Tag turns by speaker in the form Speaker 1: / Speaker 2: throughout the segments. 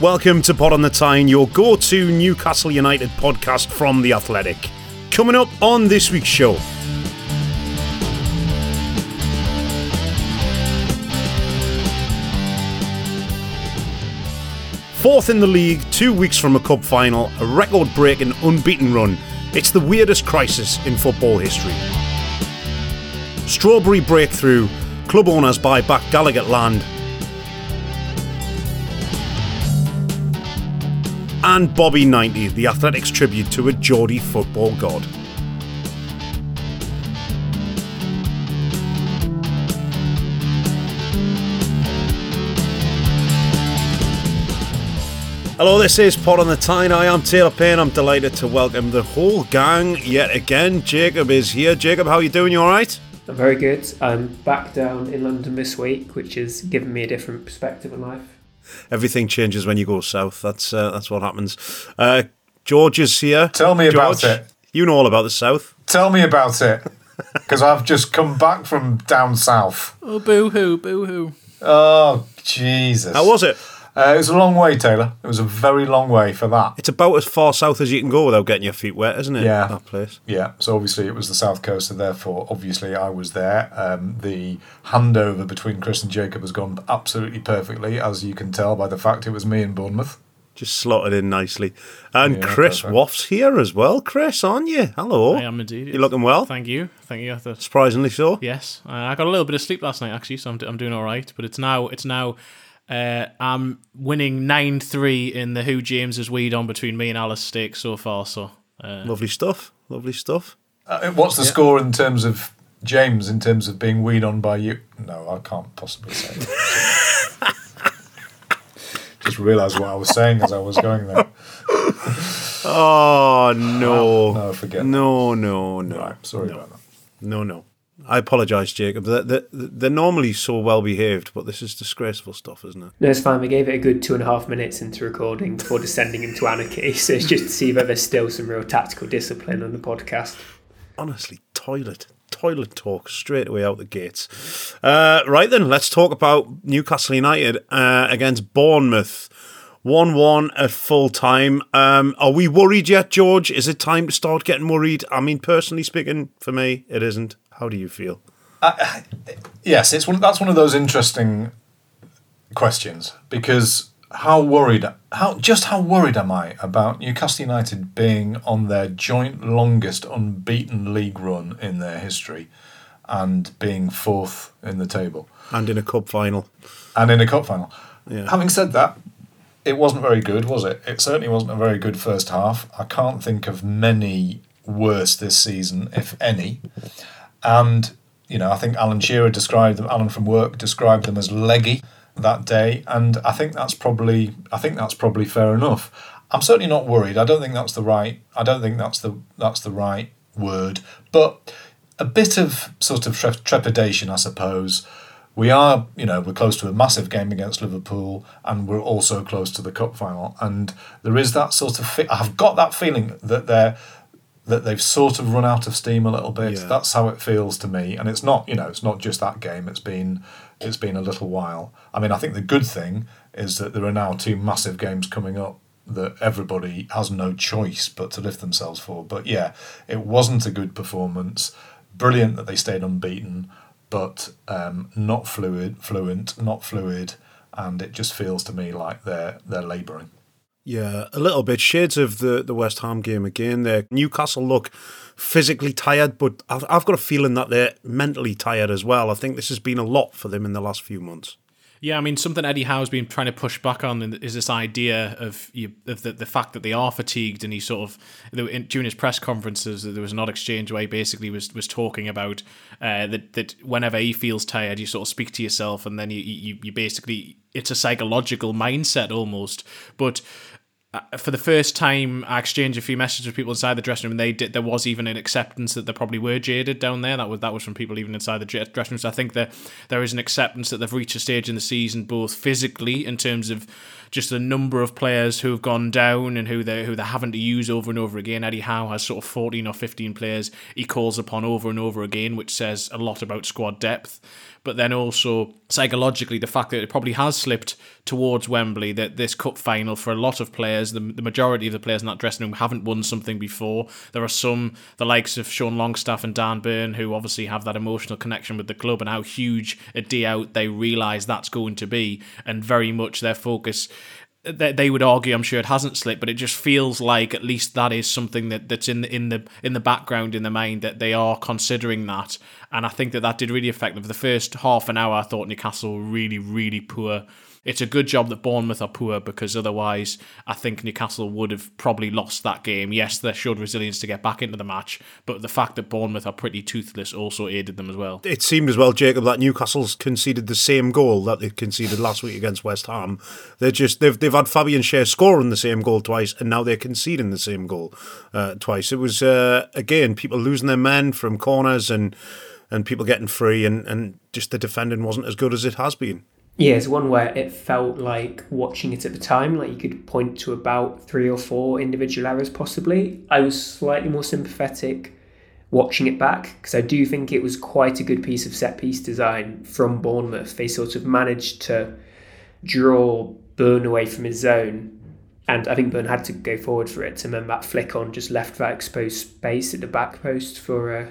Speaker 1: Welcome to Pod on the Tyne, your go to Newcastle United podcast from The Athletic. Coming up on this week's show. Fourth in the league, two weeks from a cup final, a record breaking unbeaten run. It's the weirdest crisis in football history. Strawberry breakthrough, club owners buy back Gallowgate land, and Bobby 90, the Athletics tribute to a Geordie football god. Hello, this is Pod on the Tyne. I am Taylor Payne. I'm delighted to welcome the whole gang yet again. Jacob is here. Jacob, how are you doing? You all right?
Speaker 2: I'm very good. I'm back down in London this week, which has given me a different perspective on life.
Speaker 1: Everything changes when you go south. That's uh, that's what happens. Uh, George is here.
Speaker 3: Tell me about it.
Speaker 1: You know all about the south.
Speaker 3: Tell me about it. Because I've just come back from down south.
Speaker 4: Oh, boo hoo, boo hoo.
Speaker 3: Oh, Jesus.
Speaker 1: How was it?
Speaker 3: Uh, it was a long way, Taylor. It was a very long way for that.
Speaker 1: It's about as far south as you can go without getting your feet wet, isn't it?
Speaker 3: Yeah.
Speaker 1: That place.
Speaker 3: Yeah, so obviously it was the south coast, so therefore, obviously, I was there. Um, the handover between Chris and Jacob has gone absolutely perfectly, as you can tell by the fact it was me in Bournemouth.
Speaker 1: Just slotted in nicely. And
Speaker 3: Yeah,
Speaker 1: Chris
Speaker 3: perfect.
Speaker 1: Waugh's here as well. Chris, aren't you? Hello.
Speaker 4: I am indeed.
Speaker 1: You looking well?
Speaker 4: Thank you. Thank you. Arthur.
Speaker 1: Surprisingly so.
Speaker 4: Yes, uh, I got a little bit of sleep last night actually, so I'm, I'm doing all right. But it's now it's now uh, I'm winning nine three in the Who James James's weed on between me and Alice Stake so far. So uh,
Speaker 1: Lovely stuff. Lovely stuff.
Speaker 3: Uh, what's the score in terms of James, in terms of being weed on by you? No, I can't possibly say that. Just realised what I was saying as I was going there.
Speaker 1: Oh no.
Speaker 3: No, forget.
Speaker 1: No, no, no.
Speaker 3: Right, sorry about that.
Speaker 1: No, no. I apologise, Jacob. They're, they're, they're normally so well behaved, but this is disgraceful stuff, isn't it?
Speaker 2: No, it's fine. We gave it a good two and a half minutes into recording before descending into anarchy. So it's just to see whether there's still some real tactical discipline on the podcast.
Speaker 1: honestly, toilet, toilet talk straight away out the gates. Uh, right then, let's talk about Newcastle United uh, against Bournemouth. 1 1 at full time. Um, are we worried yet, George? Is it time to start getting worried? I mean, personally speaking, for me, it isn't. How do you feel?
Speaker 3: Yes, it's one. That's one of those interesting questions because how worried, how just how worried am I about Newcastle United being on their joint longest unbeaten league run in their history, and being fourth in the table
Speaker 1: And in a cup final.
Speaker 3: and in a cup final.
Speaker 1: Yeah.
Speaker 3: Having said that, it wasn't very good, was it? It certainly wasn't a very good first half. I can't think of many worse this season, if any. And you know, I think Alan Shearer described them. Alan from work described them as leggy that day, and I think that's probably I think that's probably fair enough. I'm certainly not worried. I don't think that's the right. I don't think that's the that's the right word. But a bit of sort of trepidation, I suppose. We are, you know, we're close to a massive game against Liverpool, and we're also close to the cup final. And there is that sort of. I've got that feeling that they're that they've sort of run out of steam a little bit.
Speaker 1: Yeah.
Speaker 3: That's how it feels to me. And it's not, you know, it's not just that game. It's been it's been a little while. I mean, I think the good thing is that there are now two massive games coming up that everybody has no choice but to lift themselves for. But yeah, it wasn't a good performance. Brilliant that they stayed unbeaten, but um, not fluid, fluent, not fluid, and it just feels to me like they're they're labouring.
Speaker 1: Yeah, a little bit. Shades of the, the West Ham game again there. Newcastle look physically tired, but I've, I've got a feeling that they're mentally tired as well. I think this has been a lot for them in the last few months.
Speaker 4: Yeah, I mean, something Eddie Howe's been trying to push back on is this idea of you, of the, the fact that they are fatigued, and he sort of in, during his press conferences there was an odd exchange where he basically was was talking about uh, that that whenever he feels tired, you sort of speak to yourself, and then you you, you basically it's a psychological mindset almost, but uh, for the first time, I exchanged a few messages with people inside the dressing room. And they did. There was even an acceptance that they probably were jaded down there. That was that was from people even inside the dressing room. So I think that there is an acceptance that they've reached a stage in the season, both physically in terms of just the number of players who have gone down and who they who they're having to use over and over again. Eddie Howe has sort of fourteen or fifteen players he calls upon over and over again, which says a lot about squad depth but then also psychologically the fact that it probably has slipped towards Wembley that this cup final for a lot of players the, the majority of the players in that dressing room haven't won something before. There are some the likes of Sean Longstaff and Dan Burn who obviously have that emotional connection with the club and how huge a day out they realise that's going to be. And very much their focus they, they would argue, I'm sure it hasn't slipped, but it just feels like at least that is something that, that's in the in the in the background in the mind that they are considering that, and I think that that did really affect them. For the first half an hour, I thought Newcastle were really really poor. It's a good job that Bournemouth are poor because otherwise, I think Newcastle would have probably lost that game. Yes, they showed resilience to get back into the match, but the fact that Bournemouth are pretty toothless also aided them as well.
Speaker 1: It seemed as well, Jacob, that Newcastle's conceded the same goal that they conceded last week against West Ham. They're just they've they've had Fabian Schär scoring the same goal twice, and now they're conceding the same goal uh, twice. It was uh, again people losing their men from corners and and people getting free, and and just the defending wasn't as good as it has been.
Speaker 2: Yeah, it's one where it felt like watching it at the time, like you could point to about three or four individual errors possibly. I was slightly more sympathetic watching it back because I do think it was quite a good piece of set piece design from Bournemouth. They sort of managed to draw Burn away from his zone. And I think Burn had to go forward for it. And then that flick on just left that exposed space at the back post for uh,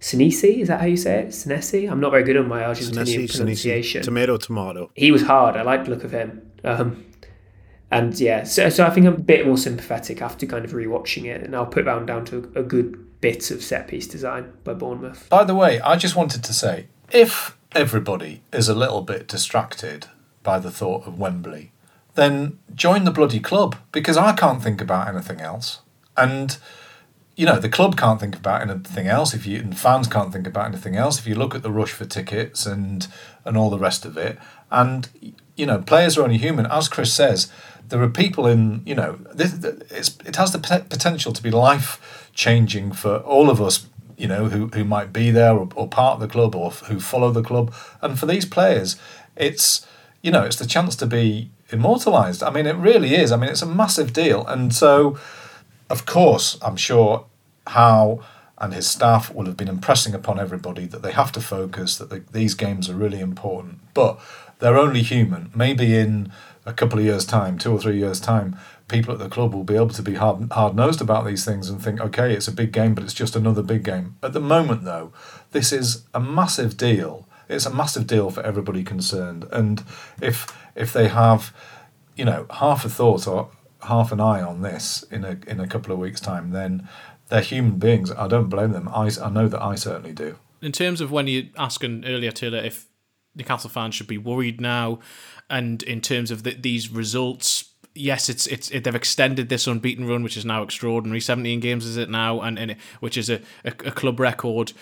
Speaker 2: Sinisi. Is that how you say it? Sinesi? I'm not very good on my Argentinian
Speaker 1: Senesi,
Speaker 2: pronunciation.
Speaker 1: Senesi, tomato, tomato.
Speaker 2: he was hard. I like the look of him. Um, and yeah, so, so I think I'm a bit more sympathetic after kind of rewatching it, and I'll put that one down to a good bit of set piece design by Bournemouth.
Speaker 3: By the way, I just wanted to say if everybody is a little bit distracted by the thought of Wembley, then join the bloody club because I can't think about anything else. And you know, the club can't think about anything else if you and fans can't think about anything else if you look at the rush for tickets and and all the rest of it. And you know, players are only human. As Chris says, there are people in you know, this, it's, it has the potential to be life changing for all of us. You know, who who might be there or, or part of the club or who follow the club, and for these players, it's you know, it's the chance to be immortalized. I mean, it really is. I mean, it's a massive deal, and so of course, I'm sure Howe and his staff will have been impressing upon everybody that they have to focus, that the, these games are really important. But they're only human. Maybe in a couple of years' time, two or three years' time, people at the club will be able to be hard hard nosed about these things and think, okay, it's a big game, but it's just another big game. At the moment, though, this is a massive deal. It's a massive deal for everybody concerned. And if if they have, you know, half a thought or half an eye on this in a in a couple of weeks' time, then they're human beings. I don't blame them. I, I know that I certainly do.
Speaker 4: in terms of when you asking earlier, Taylor, if Newcastle fans should be worried now, and in terms of the, these results, yes, it's it's it, they've extended this unbeaten run, which is now extraordinary. Seventeen games is it now, and, and it, which is a, a, a club record.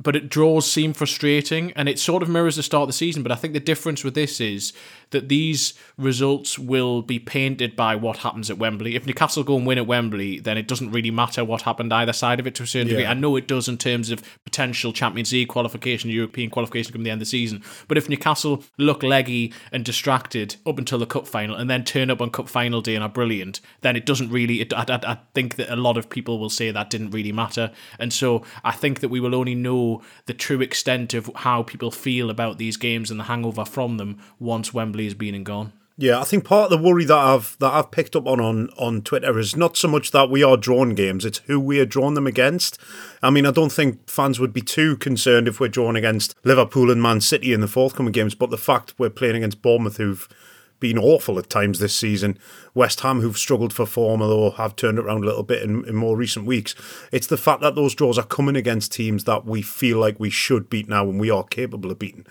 Speaker 4: But it draws seem frustrating and it sort of mirrors the start of the season. But I think the difference with this is that these results will be painted by what happens at Wembley. If Newcastle go and win at Wembley, then it doesn't really matter what happened either side of it to a certain degree. I know it does in terms of potential Champions League qualification, European qualification come the end of the season. But if Newcastle look leggy and distracted up until the cup final and then turn up on cup final day and are brilliant, then it doesn't really. It, I, I, I think that a lot of people will say that didn't really matter, and so I think that we will only know the true extent of how people feel about these games and the hangover from them once Wembley has been and gone.
Speaker 1: Yeah, I think part of the worry that I've that I've picked up on, on on Twitter is not so much that we are drawn games; it's who we are drawn them against. I mean, I don't think fans would be too concerned if we're drawn against Liverpool and Man City in the forthcoming games, but the fact we're playing against Bournemouth, who've been awful at times this season. West Ham, who've struggled for form, although have turned it around a little bit in, in more recent weeks. It's the fact that those draws are coming against teams that we feel like we should beat now and we are capable of beating.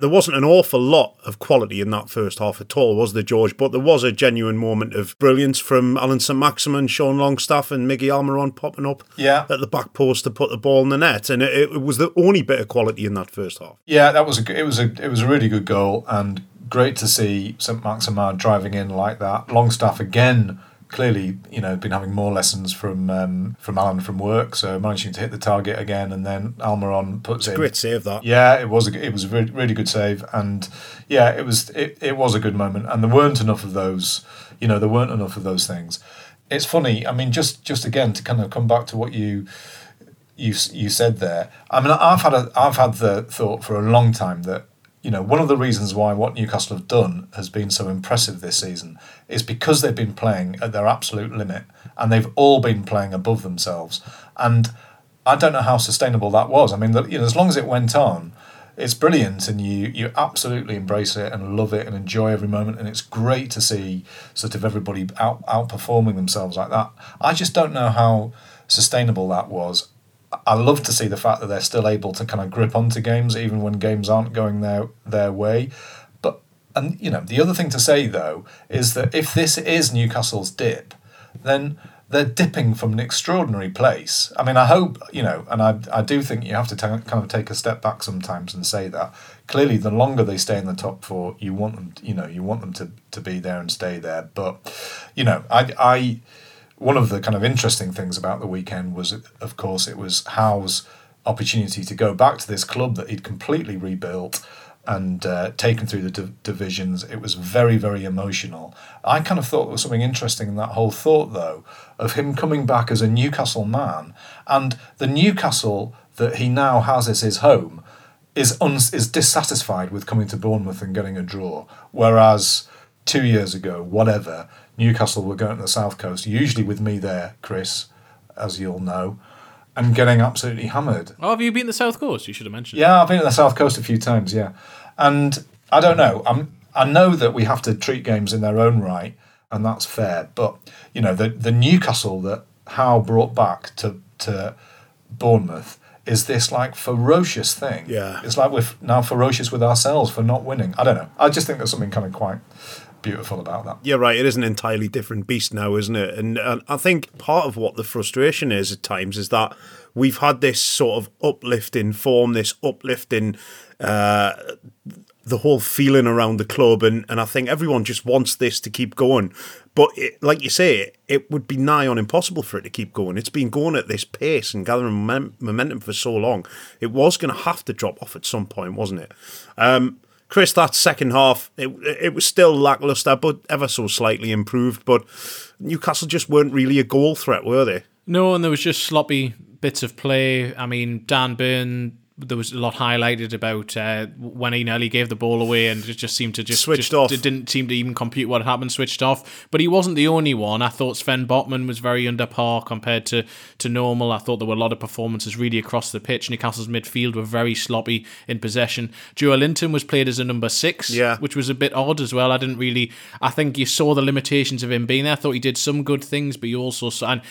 Speaker 1: There wasn't an awful lot of quality in that first half at all, was there, George? But there was a genuine moment of brilliance from Allan St Maximin, Sean Longstaff, and Miggy Almiron popping up
Speaker 3: Yeah.
Speaker 1: at the back post to put the ball in the net, and it, it was the only bit of quality in that first half.
Speaker 3: Yeah, that was a, it was a it was a really good goal and great to see St Maximin driving in like that. Longstaff again clearly you know been having more lessons from um, from Alan from work, so managing to hit the target again, and then Almiron puts in
Speaker 1: Great save that.
Speaker 3: Yeah, it was a, it was a really, really good save, and yeah, it was it, it was a good moment, and there weren't enough of those. You know, there weren't enough of those things. It's funny. I mean, just just again to kind of come back to what you you you said there. I mean, I've had a I've had the thought for a long time that you know one of the reasons why what Newcastle have done has been so impressive this season is because they've been playing at their absolute limit, and they've all been playing above themselves, and I don't know how sustainable that was. I mean, the, you know, as long as it went on, it's brilliant, and you you absolutely embrace it and love it and enjoy every moment, and it's great to see sort of everybody out outperforming themselves like that. I just don't know how sustainable that was. I love to see the fact that they're still able to kind of grip onto games even when games aren't going their their way. But and you know the other thing to say though is that if this is Newcastle's dip, then they're dipping from an extraordinary place. I mean, I hope you know, and I I do think you have to ta kind of take a step back sometimes and say that clearly the longer they stay in the top four, you want them, you know, you want them to to be there and stay there. But you know, I I one of the kind of interesting things about the weekend was, of course, it was Howe's opportunity to go back to this club that he'd completely rebuilt and uh, taken through the div- divisions. It was very, very emotional. I kind of thought there was something interesting in that whole thought, though, of him coming back as a Newcastle man and the Newcastle that he now has as his home is uns- is dissatisfied with coming to Bournemouth and getting a draw, whereas two years ago, whatever, Newcastle were going to the south coast, usually with me there, Chris, as you'll know, and getting absolutely hammered.
Speaker 4: Oh, have you been to the South Coast? You should have mentioned.
Speaker 3: Yeah, I've been to the south coast a few times. Yeah, and I don't know. I'm I know that we have to treat games in their own right, and that's fair. But you know, the the Newcastle that Howe brought back to to Bournemouth is this like ferocious thing.
Speaker 1: Yeah.
Speaker 3: it's like we're now ferocious with ourselves for not winning. I don't know. I just think there's something kind of quite beautiful about that.
Speaker 1: You're right. It is an entirely different beast now, isn't it? And, and I think part of what the frustration is at times is that we've had this sort of uplifting form, this uplifting, uh, the whole feeling around the club, and, and I think everyone just wants this to keep going. But it, like you say, it would be nigh on impossible for it to keep going. It's been going at this pace and gathering momentum for so long. It was going to have to drop off at some point, wasn't it? Um, Chris, that second half, it, it was still lackluster, but ever so slightly improved. But Newcastle just weren't really a goal threat, were they?
Speaker 4: No, and there was just sloppy bits of play. I mean, Dan Burn, there was a lot highlighted about uh, when he nearly gave the ball away and it just seemed to just
Speaker 1: Switched
Speaker 4: just-
Speaker 1: off.
Speaker 4: It didn't seem to even compute what had happened. Switched off, but he wasn't the only one. I thought Sven Botman was very under par compared to to normal. I thought there were a lot of performances really across the pitch. Newcastle's midfield were very sloppy in possession. Joelinton was played as a number six,
Speaker 1: Yeah.
Speaker 4: which was a bit odd as well. I didn't really. I think you saw the limitations of him being there. I thought he did some good things, but you also saw. And,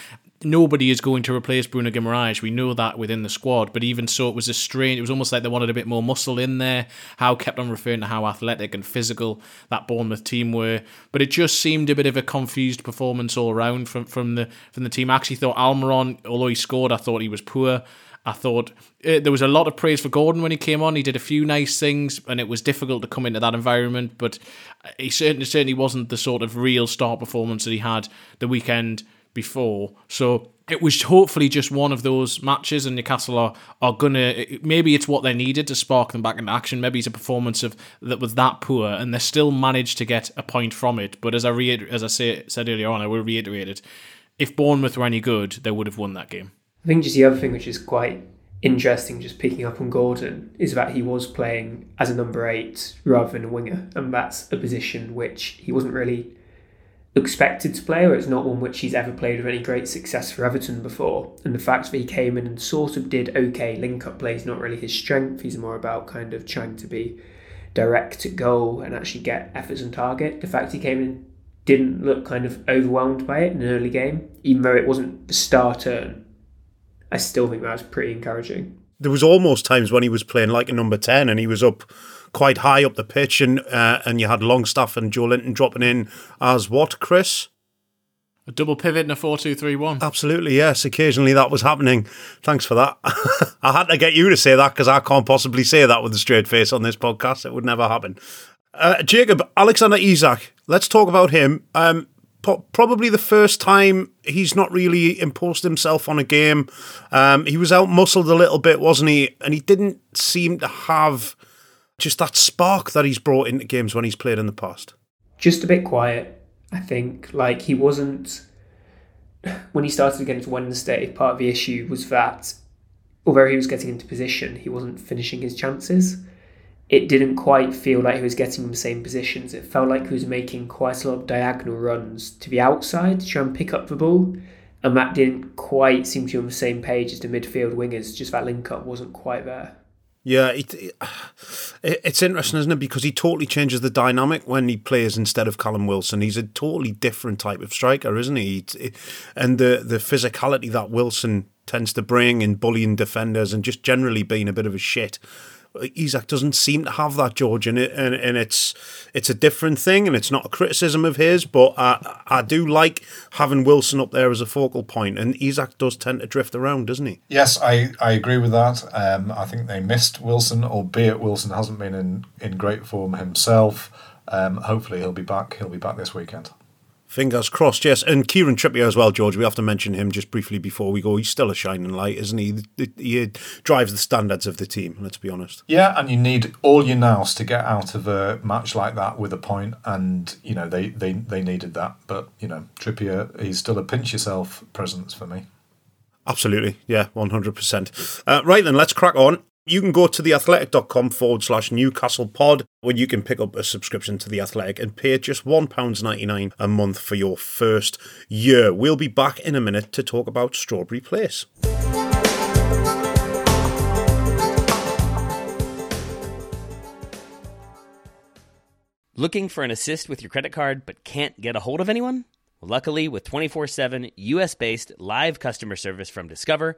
Speaker 4: Nobody is going to replace Bruno Guimaraes. We know that within the squad, but even so, it was a strange. It was almost like they wanted a bit more muscle in there. Howe kept on referring to how athletic and physical that Bournemouth team were, but it just seemed a bit of a confused performance all around from from the from the team. I actually thought Almiron, although he scored, I thought he was poor. I thought uh, there was a lot of praise for Gordon when he came on. He did a few nice things, and it was difficult to come into that environment. But he certainly certainly wasn't the sort of real star performance that he had the weekend before. So it was hopefully just one of those matches, and Newcastle are, are gonna maybe it's what they needed to spark them back into action. Maybe it's a performance of that was that poor, and they still managed to get a point from it. But as I reiter- as I say, said earlier on, I will reiterate it: if Bournemouth were any good, they would have won that game.
Speaker 2: I think just the other thing which is quite interesting, just picking up on Gordon, is that he was playing as a number eight rather than a winger, and that's a position which he wasn't really expected to play, or it's not one which he's ever played with any great success for Everton before. And the fact that he came in and sort of did okay link up play is not really his strength. He's more about kind of trying to be direct to goal and actually get efforts on target. The fact he came in didn't look kind of overwhelmed by it in an early game, even though it wasn't the star turn I still think that was pretty encouraging.
Speaker 1: There was almost times when he was playing like a number 10 and he was up quite high up the pitch and uh, and you had Longstaff and Joelinton dropping in as what, Chris?
Speaker 4: A double pivot in a 4 2 3 1.
Speaker 1: Absolutely, yes. Occasionally that was happening. Thanks for that. I had to get you to say that because I can't possibly say that with a straight face on this podcast. It would never happen. Uh, Jacob, Alexander Isak, let's talk about him. Um, probably the first time he's not really imposed himself on a game. Um, he was out muscled a little bit, wasn't he? And he didn't seem to have just that spark that he's brought into games when he's played in the past.
Speaker 2: Just a bit quiet, I think. Like he wasn't when he started against Wednesday. Part of the issue was that although he was getting into position, he wasn't finishing his chances it didn't quite feel like he was getting in the same positions. It felt like he was making quite a lot of diagonal runs to the outside to try and pick up the ball. And that didn't quite seem to be on the same page as the midfield wingers. Just that link up wasn't quite there.
Speaker 1: Yeah, it, it, it's interesting, isn't it? Because he totally changes the dynamic when he plays instead of Callum Wilson. He's a totally different type of striker, isn't he? And the the physicality that Wilson tends to bring in bullying defenders and just generally being a bit of a shit Isak doesn't seem to have that, George, and, it, and, and it's it's a different thing, and it's not a criticism of his, but I, I do like having Wilson up there as a focal point, and Isak does tend to drift around, doesn't he?
Speaker 3: Yes, I, I agree with that. Um, I think they missed Wilson, albeit Wilson hasn't been in, in great form himself. Um, hopefully he'll be back. He'll be back this weekend.
Speaker 1: Fingers crossed, yes. And Kieran Trippier as well, George. We have to mention him just briefly before we go. He's still a shining light, isn't he? He drives the standards of the team, let's be honest.
Speaker 3: Yeah, and you need all your nous to get out of a match like that with a point, and, you know, they, they, they needed that. But, you know, Trippier, he's still a pinch yourself presence for me.
Speaker 1: Absolutely. Yeah, 100%. Uh, right then, let's crack on. You can go to theathletic.com forward slash Newcastle pod where you can pick up a subscription to The Athletic and pay just £1.99 a month for your first year. We'll be back in a minute to talk about Strawberry Place.
Speaker 5: Looking for an assist with your credit card but can't get a hold of anyone? luckily, with 24 7 US based live customer service from Discover,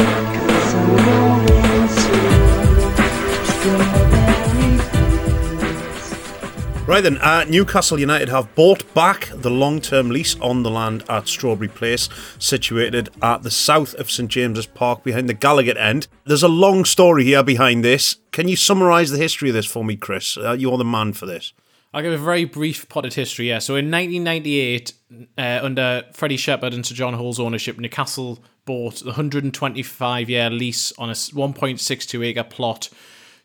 Speaker 1: Right then, uh, Newcastle United have bought back the long term lease on the land at Strawberry Place, situated at the south of St James's Park behind the Gallowgate end. There's a long story here behind this. Can you summarise the history of this for me, Chris? Uh, you're the man for this.
Speaker 4: I'll give a very brief potted history. Yeah, so in 1998, uh, under Freddie Shepherd and Sir John Hall's ownership, Newcastle bought the 125 year lease on a 1.62 acre plot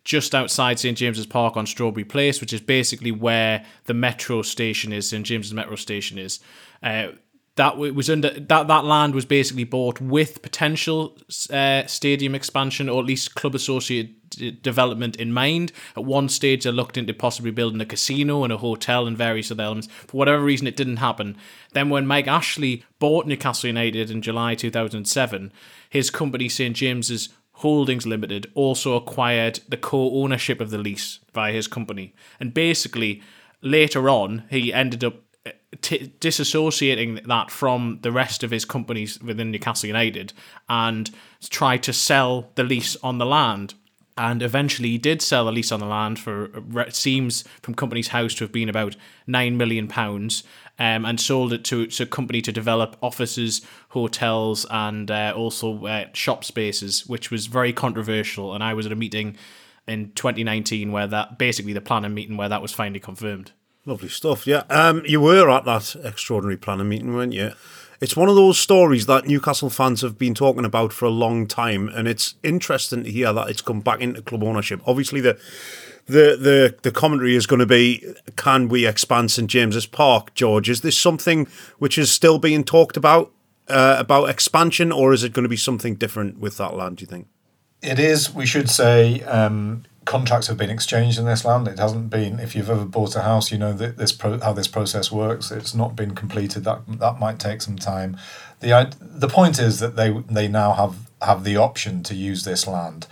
Speaker 4: just outside St James's Park on Strawberry Place, which is basically where the metro station is. St James's metro station is. Uh, that was under that that land was basically bought with potential uh, stadium expansion or at least club associated development in mind. At one stage, they looked into possibly building a casino and a hotel and various other elements. For whatever reason, it didn't happen. Then, when Mike Ashley bought Newcastle United in July 2007, his company St James's Holdings Limited also acquired the co ownership of the lease by his company. And basically, later on, he ended up uh, t- disassociating that from the rest of his companies within Newcastle United and tried to sell the lease on the land. And eventually, he did sell the lease on the land for it seems from Companies House to have been about nine million pounds, um, and sold it to, to a company to develop offices, hotels, and uh, also uh, shop spaces, which was very controversial. And I was at a meeting in 2019 where that basically the planning meeting where that was finally confirmed.
Speaker 1: Lovely stuff. Yeah, um, you were at that extraordinary planning meeting, weren't you? It's one of those stories that Newcastle fans have been talking about for a long time, and it's interesting to hear that it's come back into club ownership. Obviously, the the the the commentary is going to be: Can we expand St James's Park, George? Is this something which is still being talked about uh, about expansion, or is it going to be something different with that land? Do you think?
Speaker 3: It is. We should say um, contracts have been exchanged in this land. It hasn't been. If you've ever bought a house, you know that this pro, how this process works. It's not been completed. That that might take some time. the The point is that they they now have have the option to use this land.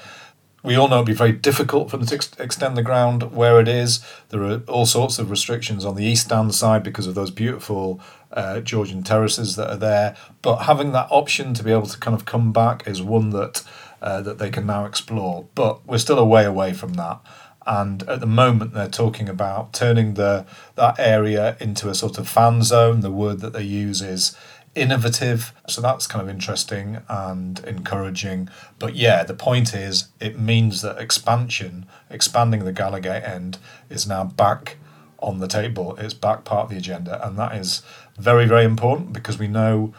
Speaker 3: We all know it'd be very difficult for them to ex- extend the ground where it is. There are all sorts of restrictions on the east stand side because of those beautiful uh, Georgian terraces that are there. But having that option to be able to kind of come back is one that uh, that they can now explore. But we're still a way away from that. And at the moment, they're talking about turning the that area into a sort of fan zone. The word that they use is innovative. So that's kind of interesting and encouraging. But yeah, the point is, it means that expansion, expanding the Gallowgate end, is now back on the table. It's back part of the agenda, and that is very, very important because we know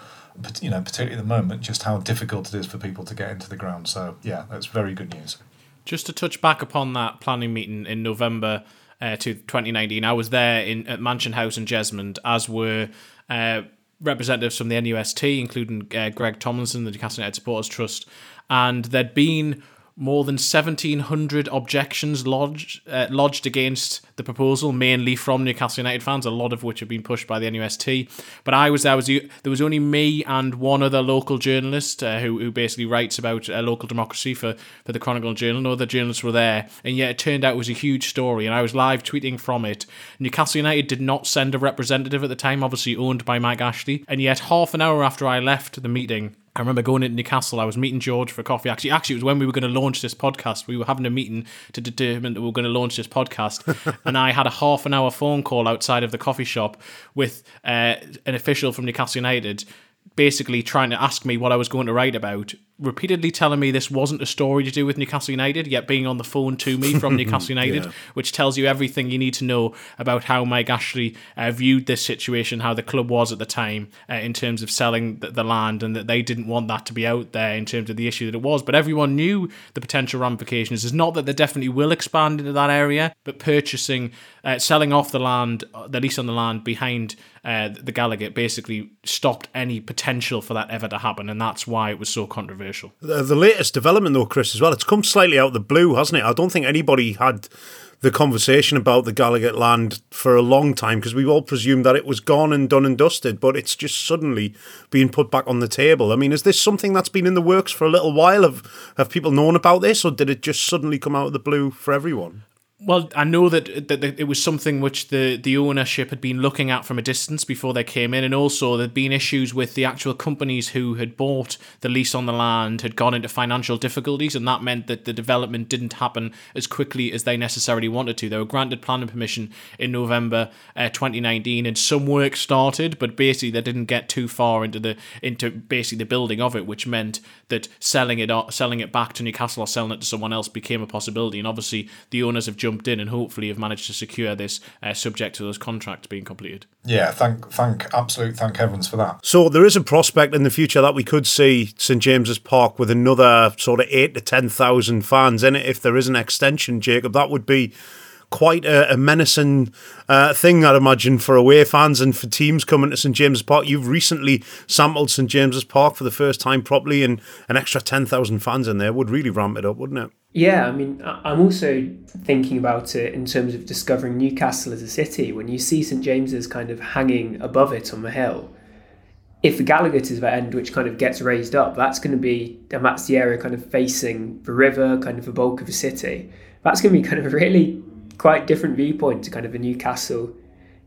Speaker 3: you know, particularly at the moment, just how difficult it is for people to get into the ground. So yeah, that's very good news.
Speaker 4: Just to touch back upon that planning meeting in November uh, to 2019, I was there in at Mansion House in Jesmond, as were uh, representatives from the NUST, including uh, Greg Tomlinson, the Newcastle United Supporters Trust, and there'd been more than 1,700 objections lodged, uh, lodged against the proposal, mainly from Newcastle United fans, a lot of which have been pushed by the NUST. But I was there, was there was only me and one other local journalist uh, who, who basically writes about uh, local democracy for, for the Chronicle Journal. No other journalists were there, and yet it turned out it was a huge story, and I was live tweeting from it. Newcastle United did not send a representative at the time, obviously owned by Mike Ashley, and yet half an hour after I left the meeting, I remember going into Newcastle. I was meeting George for coffee. Actually, actually, it was when we were going to launch this podcast. We were having a meeting to determine that we were going to launch this podcast, and I had a half an hour phone call outside of the coffee shop with uh, an official from Newcastle United, basically trying to ask me what I was going to write about repeatedly telling me this wasn't a story to do with Newcastle United, yet being on the phone to me from Newcastle United, yeah. which tells you everything you need to know about how Mike Ashley uh, viewed this situation, how the club was at the time uh, in terms of selling the, the, land, and that they didn't want that to be out there in terms of the issue that it was. But everyone knew the potential ramifications. It's not that they definitely will expand into that area, but purchasing, uh, selling off the land, uh, the lease on the land behind uh, the Gallowgate basically stopped any potential for that ever to happen, and that's why it was so controversial.
Speaker 1: The, the latest development, though, Chris, as well, it's come slightly out of the blue, hasn't it? I don't think anybody had the conversation about the Gallowgate land for a long time because we all presumed that it was gone and done and dusted, but it's just suddenly being put back on the table. I mean, is this something that's been in the works for a little while? Have have people known about this, or did it just suddenly come out of the blue for everyone?
Speaker 4: Well, I know that, that it was something which the, the ownership had been looking at from a distance before they came in, and also there'd been issues with the actual companies who had bought the lease on the land had gone into financial difficulties, and that meant that the development didn't happen as quickly as they necessarily wanted to. They were granted planning permission in November uh, 2019, and some work started, but basically they didn't get too far into the into basically the building of it, which meant that selling it selling it back to Newcastle or selling it to someone else became a possibility. And obviously, the owners have jumped in and hopefully have managed to secure this uh, subject to those contracts being completed.
Speaker 3: Yeah, thank, thank, absolute, thank heavens for that.
Speaker 1: So there is a prospect in the future that we could see St James's Park with another sort of eight to ten thousand fans in it if there is an extension, Jacob. That would be quite a, a menacing uh, thing, I'd imagine, for away fans and for teams coming to St James's Park. You've recently sampled St James's Park for the first time properly, and an extra 10,000 fans in there would really ramp it up, wouldn't it?
Speaker 2: Yeah, I mean, I'm also thinking about it in terms of discovering Newcastle as a city. When you see St James's kind of hanging above it on the hill, if the Gallagher to the end, which kind of gets raised up, that's going to be, and that's the area kind of facing the river, kind of the bulk of the city. That's going to be kind of a really quite different viewpoint to kind of the Newcastle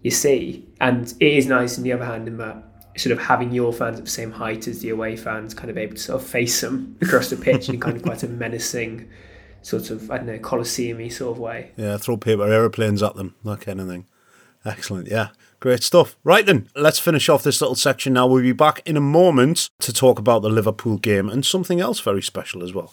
Speaker 2: you see. And it is nice, on the other hand, in that sort of having your fans at the same height as the away fans, kind of able to sort of face them across the pitch in kind of quite a menacing, sort of, I don't know, Colosseum sort of way.
Speaker 1: Yeah, throw paper aeroplanes at them, that kind of thing. Excellent, yeah. Great stuff. Right then, let's finish off this little section now. We'll be back in a moment to talk about the Liverpool game and something else very special as well.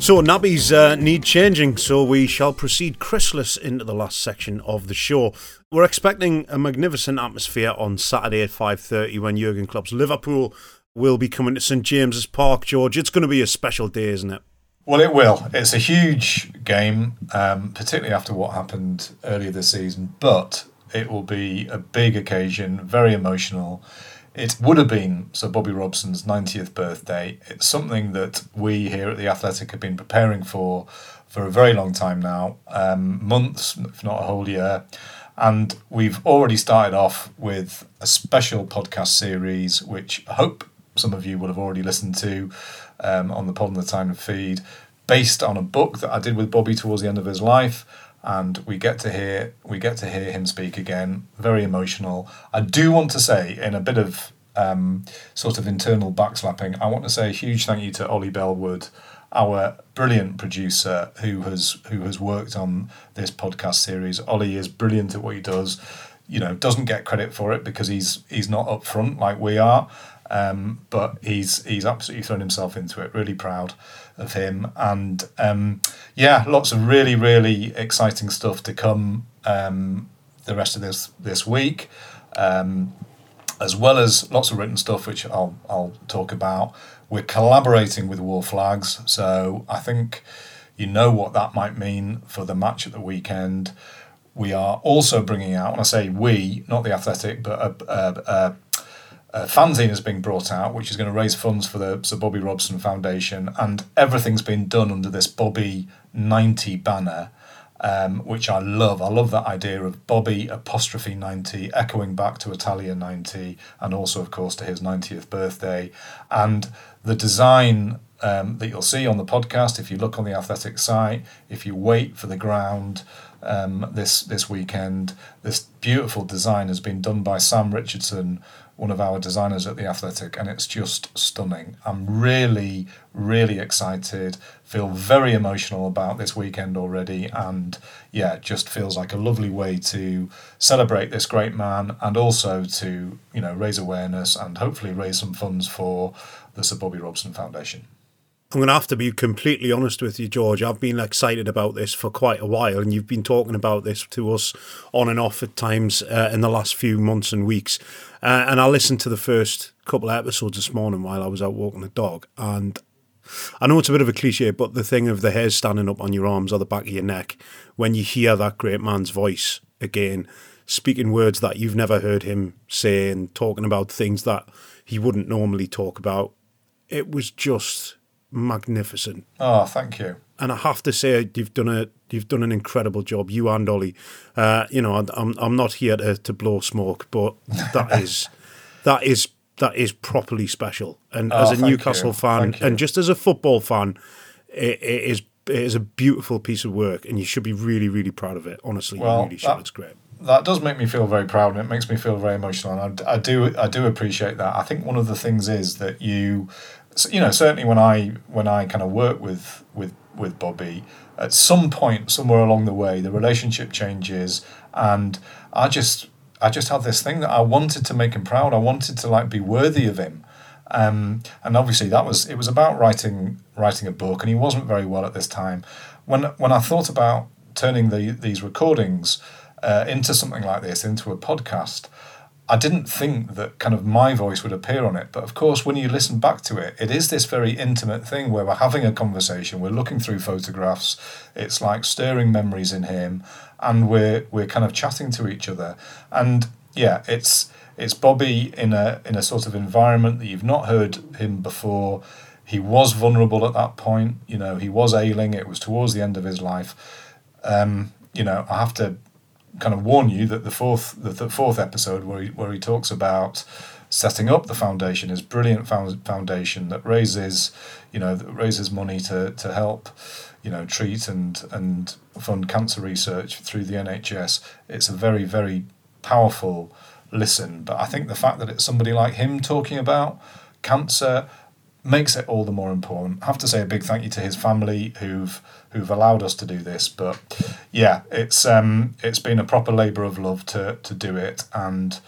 Speaker 1: So nabbies uh, need changing, so we shall proceed Chrisless into the last section of the show. We're expecting a magnificent atmosphere on Saturday at 5.30 when Jurgen Klopp's Liverpool will be coming to St James's Park, George. It's going to be a special day, isn't it?
Speaker 3: Well, it will. It's a huge game, um, particularly after what happened earlier this season, but it will be a big occasion, very emotional. It would have been Sir Bobby Robson's 90th birthday. It's something that we here at The Athletic have been preparing for for a very long time now, um, months, if not a whole year. And we've already started off with a special podcast series, which I hope some of you will have already listened to um, on the Pod on the Tyne feed, based on a book that I did with Bobby towards the end of his life and we get to hear we get to hear him speak again. Very emotional. I do want to say, in a bit of um, sort of internal backslapping, I want to say a huge thank you to Ollie Bellwood, our brilliant producer who has who has worked on this podcast series. Ollie is brilliant at what he does. You know, doesn't get credit for it because he's he's not up front like we are. Um, but he's he's absolutely thrown himself into it. Really proud of him, and um, yeah, lots of really really exciting stuff to come um, the rest of this this week, um, as well as lots of written stuff which I'll I'll talk about. We're collaborating with Wor Flags, so I think you know what that might mean for the match at the weekend. We are also bringing out, when I say we, not the athletic, but a, a, a uh, fanzine is being brought out, which is going to raise funds for the Sir Bobby Robson Foundation, and everything's been done under this Bobby 90 banner, um, which I love. I love that idea of Bobby apostrophe 90, echoing back to Italia 90, and also, of course, to his 90th birthday. And the design um, that you'll see on the podcast, if you look on the athletic site, if you wait for the ground, um, this this weekend. This beautiful design has been done by Sam Richardson, one of our designers at the Athletic, and it's just stunning. I'm really, really excited. Feel very emotional about this weekend already, and yeah, it just feels like a lovely way to celebrate this great man, and also to you know raise awareness and hopefully raise some funds for the Sir Bobby Robson Foundation.
Speaker 1: I'm going to have to be completely honest with you, George. I've been excited about this for quite a while, and you've been talking about this to us on and off at times uh, in the last few months and weeks. Uh, and I listened to the first couple of episodes this morning while I was out walking the dog, and I know it's a bit of a cliche, but the thing of the hairs standing up on your arms or the back of your neck when you hear that great man's voice again, speaking words that you've never heard him say and talking about things that he wouldn't normally talk about. It was just magnificent.
Speaker 3: Oh, thank you.
Speaker 1: And I have to say, you've done a you've done an incredible job, you and Ollie. Uh, you know, I'm I'm not here to, to blow smoke, but that is that is that is properly special. And
Speaker 3: Oh,
Speaker 1: as a Newcastle
Speaker 3: you.
Speaker 1: fan, and just as a football fan, it, it is it is a beautiful piece of work, and you should be really really proud of it. Honestly,
Speaker 3: Well,
Speaker 1: you really should.
Speaker 3: that-
Speaker 1: It's great.
Speaker 3: that does make me feel very proud and it makes me feel very emotional and I, I do I do appreciate that I think one of the things is that you you know certainly when I when I kind of work with with with Bobby. At some point somewhere along the way the relationship changes and I just I just had this thing that I wanted to make him proud. I wanted to like be worthy of him. Um, and obviously that was it was about writing writing a book and he wasn't very well at this time. When when I thought about turning the these recordings uh, into something like this into a podcast I didn't think that kind of my voice would appear on it but of course when you listen back to it it is this very intimate thing where we're having a conversation we're looking through photographs it's like stirring memories in him and we're we're kind of chatting to each other and yeah it's it's Bobby in a in a sort of environment that you've not heard him before. He was vulnerable at that point. You know, he was ailing. It was towards the end of his life. Um, you know, I have to kind of warn you that the fourth the, the fourth episode where he, where he talks about setting up the foundation, is brilliant foundation that raises, you know, raises money to to help, you know, treat and and fund cancer research through the NHS. It's a very very powerful listen. But I think the fact that it's somebody like him talking about cancer makes it all the more important. I have to say a big thank you to his family who've who've allowed us to do this. But yeah, it's um it's been a proper labour of love to to do it and